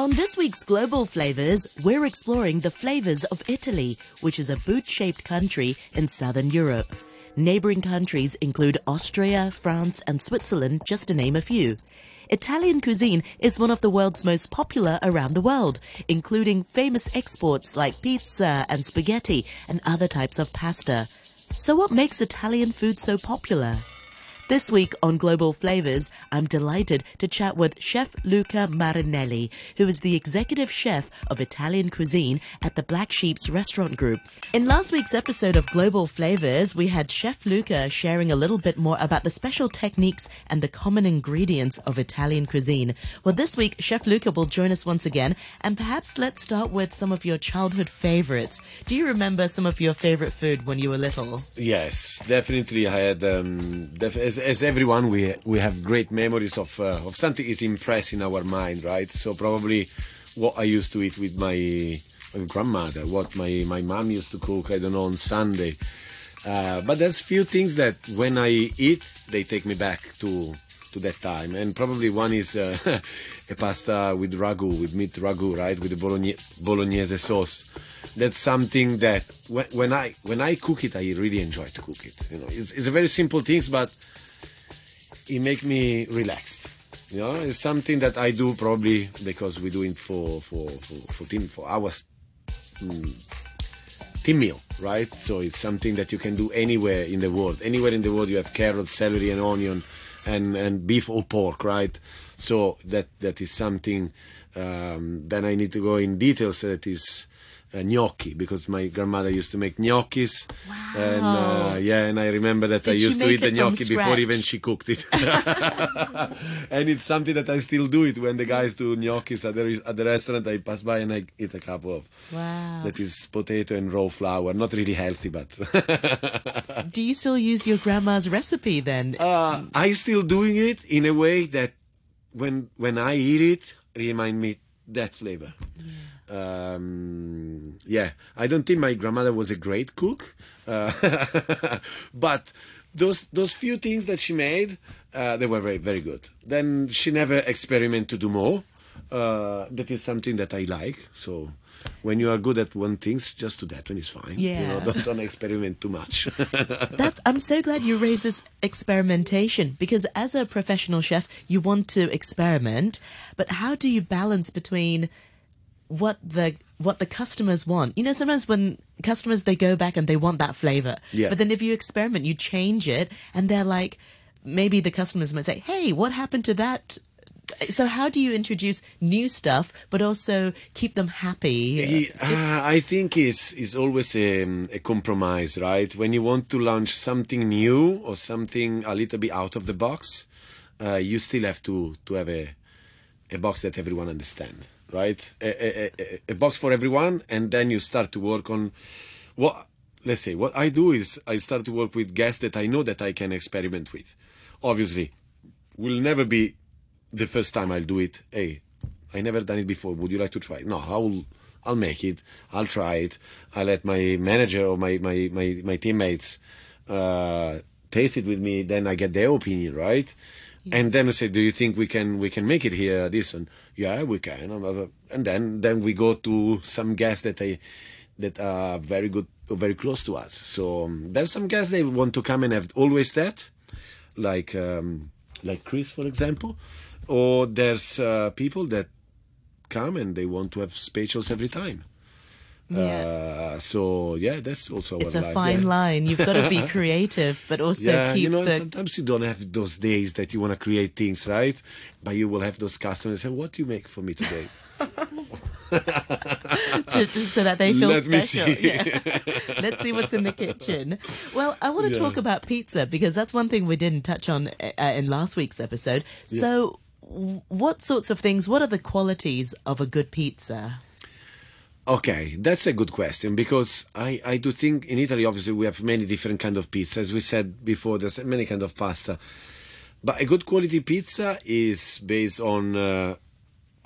On this week's Global Flavors, we're exploring the flavors of Italy, which is a boot shaped country in southern Europe. Neighboring countries include Austria, France, and Switzerland, just to name a few. Italian cuisine is one of the world's most popular around the world, including famous exports like pizza and spaghetti and other types of pasta. So what makes Italian food so popular? This week on Global Flavors, I'm delighted to chat with Chef Luca Marinelli, who is the executive chef of Italian cuisine at the Black Sheep's Restaurant Group. In last week's episode of Global Flavors, we had Chef Luca sharing a little bit more about the special techniques and the common ingredients of Italian cuisine. Well, this week, Chef Luca will join us once again, and perhaps let's start with some of your childhood favorites. Do you remember some of your favorite food when you were little? Yes, definitely. I had, um, def- as, as everyone, we we have great memories of uh, of something is impressed in our mind, right? So probably what I used to eat with my, grandmother, what my my mom used to cook. I don't know on Sunday, uh, but there's few things that when I eat, they take me back to to that time, and probably one is uh, a pasta with ragu, with meat ragu, right, with the bolognese, bolognese sauce that's something that when, when, I when I cook it, I really enjoy to cook it. You know, it's, it's a very simple things, but it make me relaxed. You know, it's something that I do probably because we do it for for for, for team for hours. Mm, team meal, right? So it's something that you can do anywhere in the world. Anywhere in the world, you have carrots, celery, and onion, and and beef or pork, right? So that that is something. Um, then I need to go in details. That is uh, gnocchi because my grandmother used to make gnocchis. Wow. And uh, yeah, and I remember that Did I used to eat the gnocchi before even she cooked it. and it's something that I still do it when the guys do gnocchis at the, at the restaurant. I pass by and I eat a couple of. Wow. That is potato and raw flour. Not really healthy, but Do you still use your grandma's recipe then? uh, I still doing it in a way that when when I eat it, remind me that flavor. Um, yeah, I don't think my grandmother was a great cook, uh, but those those few things that she made, uh, they were very very good. Then she never experiment to do more. Uh, that is something that I like. So when you are good at one thing, just do that one is fine. You know, Yeah. don't, don't experiment too much. That's, I'm so glad you raised this experimentation because as a professional chef, you want to experiment, but how do you balance between what the what the customers want? You know, sometimes when customers they go back and they want that flavor, Yeah. but then if you experiment, you change it, and they're like, maybe the customers might say, "Hey, what happened to that?" So how do you introduce new stuff but also keep them happy? Uh, I think it's, it's always a, a compromise, right? When you want to launch something new or something a little bit out of the box, uh, you still have to, to have a, a box that everyone understand, right? A, a, a, a box for everyone, and then you start to work on what. Let's say what I do is I start to work with guests that I know that I can experiment with. Obviously, will never be the first time I'll do it. Hey, I never done it before. Would you like to try? it? No, I'll I'll make it. I'll try it. I let my manager or my my my, my teammates uh, taste it with me. Then I get their opinion, right? And then I say, "Do you think we can we can make it here? This one? Yeah, we can." And then then we go to some guests that I that are very good, very close to us. So um, there's some guests they want to come and have always that, like um, like Chris, for example, or there's uh, people that come and they want to have specials every time. Uh, so yeah, that's also It's a life, fine yeah. line. You've got to be creative, but also Yeah, keep you know, the sometimes you don't have those days that you want to create things, right? But you will have those customers say, "What do you make for me today?" to, so that they feel Let special. see. Yeah. Let's see what's in the kitchen. Well, I want to Yeah. talk about pizza because that's one thing we didn't touch on uh, in last week's episode. So, what sorts of things? What are the qualities of a good pizza? Okay, that's a good question because I, I do think in Italy obviously we have many different kind of pizza. As we said before, there's many kind of pasta, but a good quality pizza is based on uh,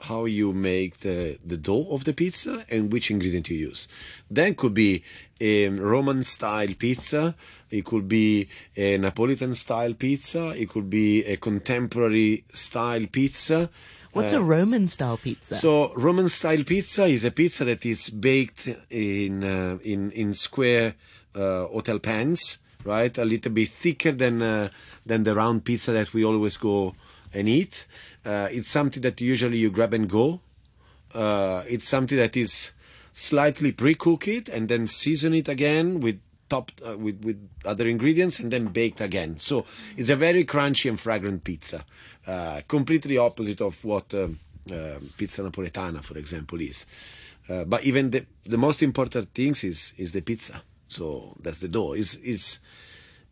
how you make the, the dough of the pizza and which ingredient you use. Then could be a Roman style pizza, it could be a Napolitan style pizza, it could be a contemporary style pizza. What's a Roman style pizza? So Roman style pizza is a pizza that is baked in uh, in in square uh, hotel pans, right? A little bit thicker than uh, than the round pizza that we always go and eat. Uh, it's something that usually you grab and go. Uh, it's something that is slightly pre-cook it and then season it again with topped uh, with with other ingredients and then baked again. So it's a very crunchy and fragrant pizza, uh, completely opposite of what um, uh, pizza napoletana, for example, is. Uh, but even the the most important things is is the pizza. So that's the dough. It's it's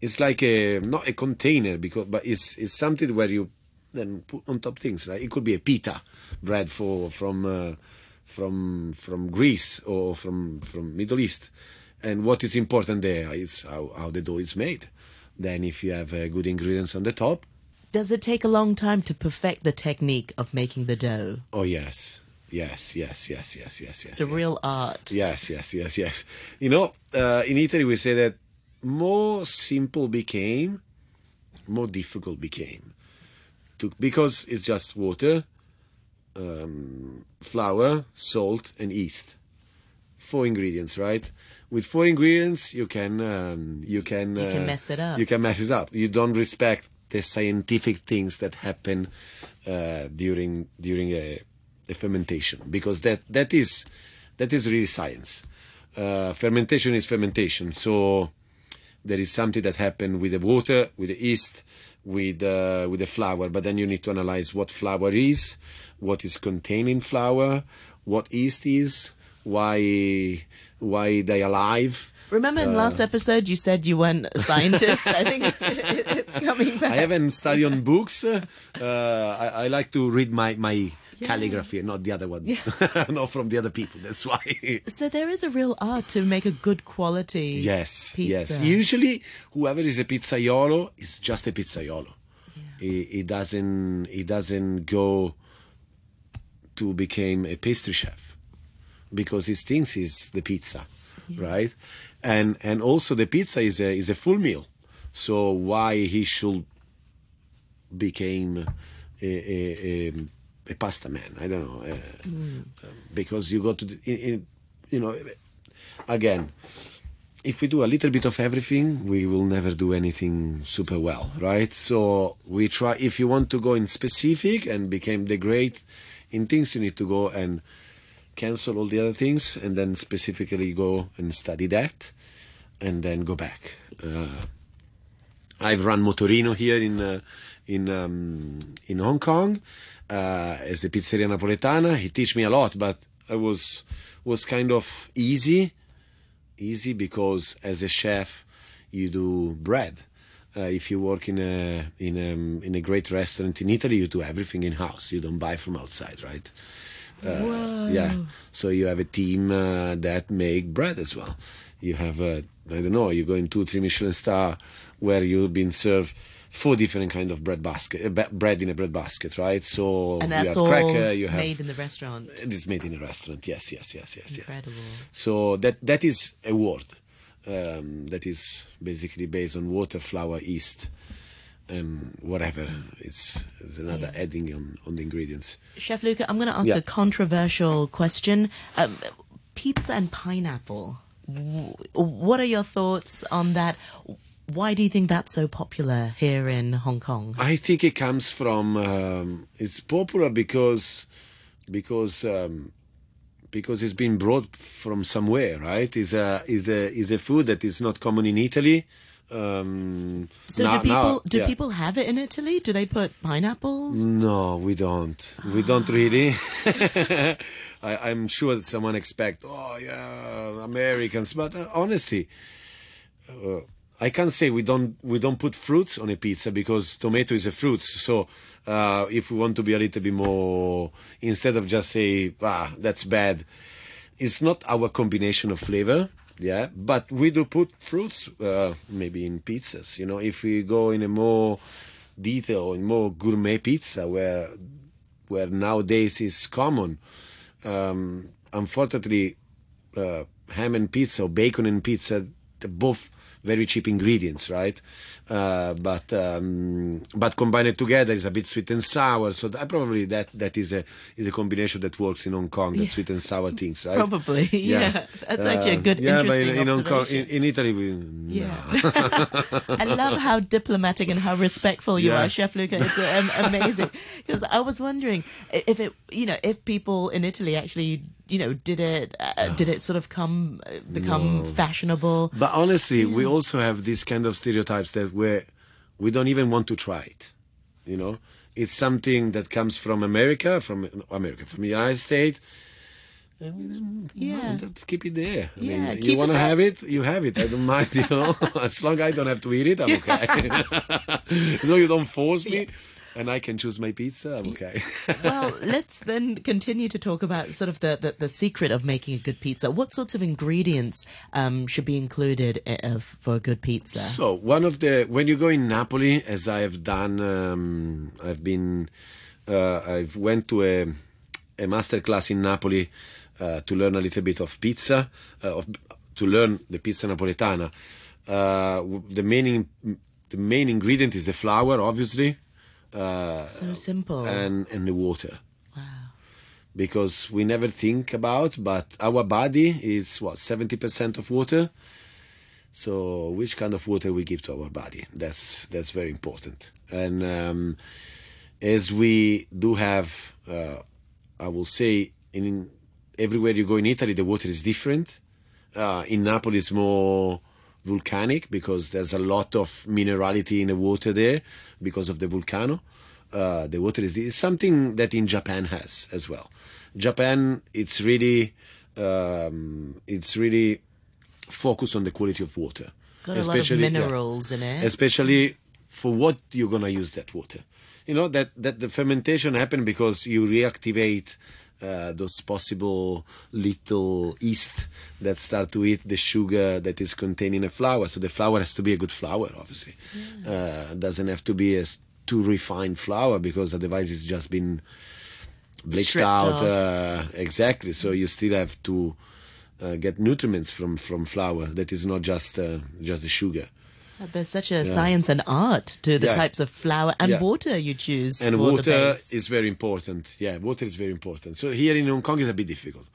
it's like a not a container because but it's it's something where you then put on top things. Right? It could be a pita bread for from. Uh, from from Greece or from from Middle East, and what is important there is how, how the dough is made. Then, if you have uh, good ingredients on the top, Does it take a long time to perfect the technique of making the dough? oh yes, yes, yes, yes, yes, yes, yes. It's a yes. real art. Yes, yes, yes, yes. You know, uh, in Italy we say that more simple became, more difficult became, to, because it's just water, um, flour, salt, and yeast. Four ingredients, right? With four ingredients, you can um, you can You can uh, mess it up. You can mess it up. You don't respect the scientific things that happen uh, during during a, a fermentation because that that is that is really science. Uh, fermentation is fermentation. So there is something that happened with the water, with the yeast, with uh, with the flour. But then you need to analyze what flour is, what is contained in flour, what yeast is, why why they are alive. Remember in last episode you said you weren't a scientist? I think it's coming back. I haven't studied on books. Uh, I, I like to read my, my calligraphy, not the other one, not from the other people. That's why. So there is a real art to make a good quality Yes, pizza. yes. Usually, whoever is a pizzaiolo is just a pizzaiolo. He, he doesn't. He doesn't go to become a pastry chef because his things is the pizza, right? And and also the pizza is a is a full meal. So why he should became a, a, a, a pasta man? I don't know. Uh, Because you go to the, in, in, you know again if we do a little bit of everything, we will never do anything super well, right? So we try. If you want to go in specific and become the great in things, you need to go and cancel all the other things, and then specifically go and study that, and then go back. Uh, I've run Motorino here in uh, in um, in Hong Kong uh, as a pizzeria napoletana. He teach me a lot, but I was was kind of easy easy because as a chef you do bread. Uh, if you work in a in a in a great restaurant in Italy, you do everything in house. You don't buy from outside, right? Uh, yeah. So you have a team uh, that make bread as well. You have uh, I don't know. You go in into three Michelin star where you've been served four different kind of bread basket, uh, bread in a bread basket, right? So and you that's have all cracker, you have made in the restaurant. it is made in a restaurant. Yes, yes, yes, yes, yes. Incredible. So that that is a word um, that is basically based on water, flour, yeast, and whatever. It's, it's another adding on, on the ingredients. Chef Luca, I'm going to ask Yeah. a controversial question. Um, pizza and pineapple. What are your thoughts on that? Why do you think that's so popular here in Hong Kong? I think it comes from um, it's popular because because um, because it's been brought from somewhere, right? Is a is a is a food that is not common in Italy. Um, So now- do people now- do yeah. people have it in Italy? Do they put pineapples? No, we don't. We don't really. I, I'm sure that someone expect, oh yeah, Americans, but uh, honestly, uh, I can't say we don't we don't put fruits on a pizza because tomato is a fruit. So uh, if we want to be a little bit more, instead of just say, ah, that's bad, it's not our combination of flavor. Yeah, but we do put fruits uh, maybe in pizzas. You know, if we go in a more detail, in more gourmet pizza, where where nowadays is common. Um, unfortunately, uh, ham and pizza or bacon and pizza, both very cheap ingredients, right? Uh, but um, but combined together is a bit sweet and sour. So that, probably that that is a is a combination that works in Hong Kong. That sweet and sour things, right? Probably, yeah. That's actually a good, Uh, yeah, but in, in Hong Kong, in, in Italy, we Yeah. I love how diplomatic and how respectful you Yeah. are, Chef Luca. It's um, amazing. Because I was wondering if it, you know, if people in Italy actually, you know, did it, uh, did it sort of come, uh, become fashionable? But honestly, we also have these kind of stereotypes that where we don't even want to try it. You know, it's something that comes from America, from America, from the United States. And we Yeah. let's keep it there. I Yeah, mean, you want to have it, you have it. I don't mind, you know. as long as I don't have to eat it, I'm okay. as long as you don't force me, and I can choose my pizza, I'm okay. well, let's then continue to talk about sort of the, the, the secret of making a good pizza. What sorts of ingredients um, should be included uh, for a good pizza? So one of the when you go in Napoli, as I have done, um, I've been, uh, I've went to a a master class in Napoli uh, to learn a little bit of pizza, uh, of, to learn the pizza napoletana. Uh, the main the main ingredient is the flour, obviously, uh, so simple. and and the water. Wow. because we never think about but our body is what 70% of water? So which kind of water we give to our body? That's that's very important. And um, as we do have uh, i will say in everywhere you go in italy the water is different. Uh, in napoli it's more volcanic because there's a lot of minerality in the water there because of the volcano uh, the water is it's something that in Japan has as well. Japan, it's really, um, it's really focused on the quality of water, Got a lot of yeah, minerals in it. especially for what you're gonna use that water. You know that that the fermentation happen because you reactivate. Uh, those possible little yeast that start to eat the sugar that is contained in a flour. So the flour has to be a good flour, obviously. Uh, doesn't have to be a too refined flour because otherwise it's just been bleached Stripped out. Uh, exactly. So you still have to uh, get nutrients from from flour. That is not just uh, just the sugar. There's such a science and art to the Yeah. types of flour and Yeah. water you choose and for the water is very important. Yeah, water is very important. So here in Hong Kong it's a bit difficult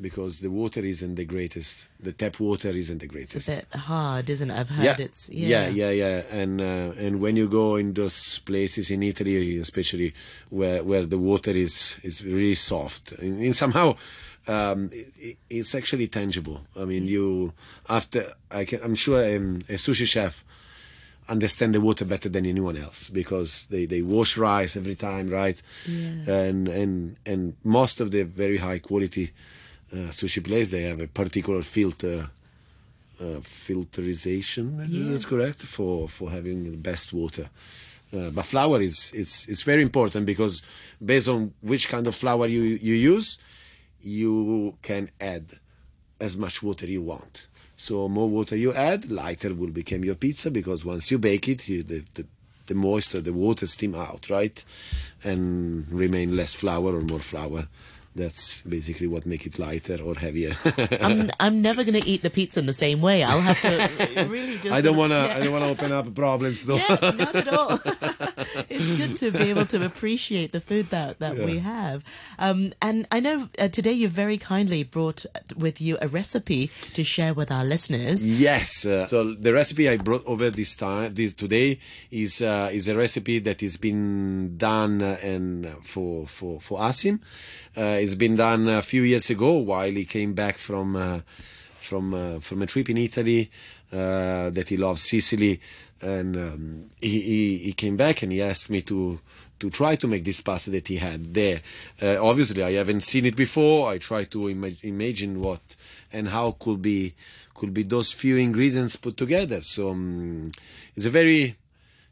because the water isn't the greatest. The tap water isn't the greatest. It's a bit hard, isn't it? I've heard yeah. it's yeah, yeah, yeah. And uh, and when you go in those places in Italy, especially where where the water is is really soft, and, and somehow. Um, it, it's actually tangible. I mean, you after I can, I'm sure um, a sushi chef understand the water better than anyone else because they, they wash rice every time, right? Yeah. And and and most of the very high quality uh, sushi places they have a particular filter uh, filterization. Yes. That's correct for for having the best water. Uh, but flour is it's it's very important because based on which kind of flour you you use, you can add as much water you want. So more water you add, lighter will become your pizza because once you bake it, you, the, the the moisture, the water steam out, right, and remain less flour or more flour. That's basically what make it lighter or heavier. I'm I'm never going to eat the pizza in the same way. I'll have to really just. I don't want to. yeah. I don't want to open up problems though. Yeah, not at all. it's good to be able to appreciate the food that, that we have. Um, and I know uh, today you very kindly brought with you a recipe to share with our listeners. Yes. Uh, so the recipe I brought over this time, this today, is uh, is a recipe that has been done uh, and uh, for for for Asim. Uh, it's been done a few years ago while he came back from uh, from uh, from a trip in Italy that he loves Sicily, and um, he, he he came back and he asked me to to try to make this pasta that he had there. Uh, obviously, I haven't seen it before. I try to ima- imagine what and how could be could be those few ingredients put together. So um, it's a very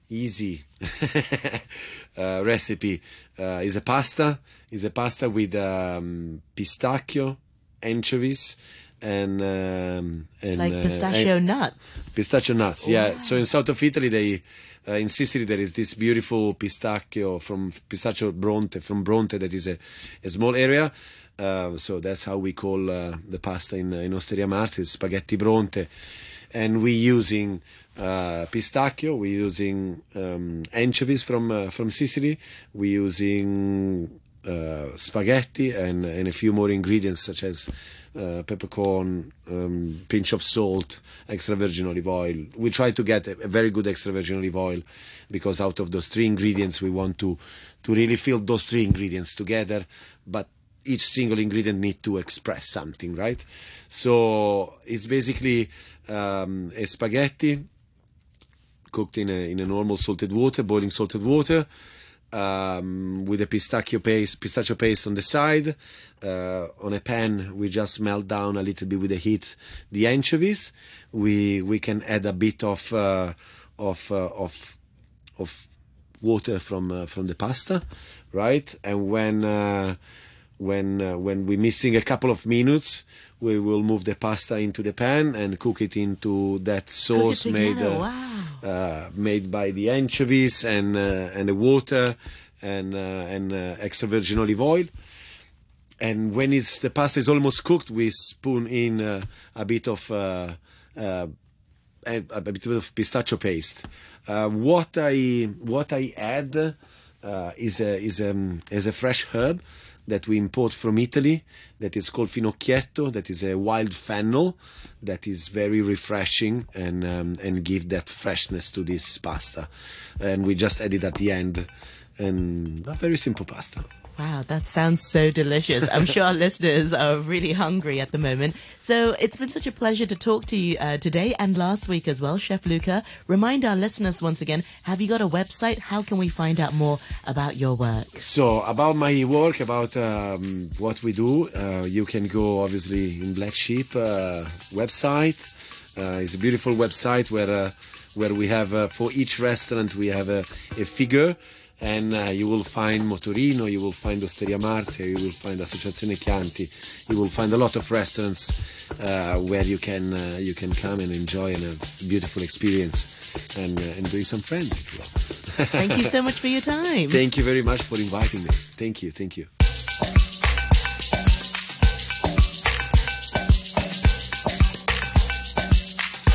easy uh, recipe. Uh, it's a pasta. It's a pasta with um, pistachio, anchovies, and um, and Like uh, pistachio and- nuts. Pistachio nuts, yeah. So in south of Italy, they uh, in Sicily there is this beautiful pistachio from pistachio Bronte from Bronte that is a, a small area. Uh, so that's how we call uh, the pasta in in Osteria Marzia, spaghetti Bronte, and we're using uh, pistachio, we're using um, anchovies from uh, from Sicily, we're using uh, spaghetti and, and a few more ingredients such as uh, peppercorn, um, pinch of salt, extra virgin olive oil. We try to get a, a, very good extra virgin olive oil because out of those three ingredients, we want to to really fill those three ingredients together. But each single ingredient need to express something, right? So it's basically um, a spaghetti cooked in a in a normal salted water, boiling salted water um, with a pistachio paste, pistachio paste on the side. Uh, on a pan, we just melt down a little bit with the heat the anchovies. We we can add a bit of uh, of uh, of of water from uh, from the pasta, right? And when uh, when uh, when we're missing a couple of minutes, we will move the pasta into the pan and cook it into that sauce made uh, wow. Uh, made by the anchovies and uh, and the water and uh, and uh, extra virgin olive oil. And when it's, the pasta is almost cooked, we spoon in uh, a bit of a, bit of pistachio paste. what I what I add is a is a is a fresh herb that we import from Italy that is called finocchietto, that is a wild fennel that is very refreshing and um, and give that freshness to this pasta. And we just add it at the end, and a very simple pasta. Wow, that sounds so delicious. I'm sure our listeners are really hungry at the moment. So it's been such a pleasure to talk to you uh, today and last week as well, Chef Luca. Remind our listeners once again, have you got a website? How can we find out more about your work? So about my work, about um, what we do, uh, you can go obviously in Black Sheep uh, website. Uh, it's a beautiful website where uh, where we have uh, for each restaurant we have a, a figure and uh, you will find Motorino, you will find Osteria Marzia, you will find Associazione Chianti, you will find a lot of restaurants uh, where you can uh, you can come and enjoy and have a beautiful experience and uh, enjoy some friends if you thank you so much for your time. Thank you very much for inviting me. Thank you, thank you.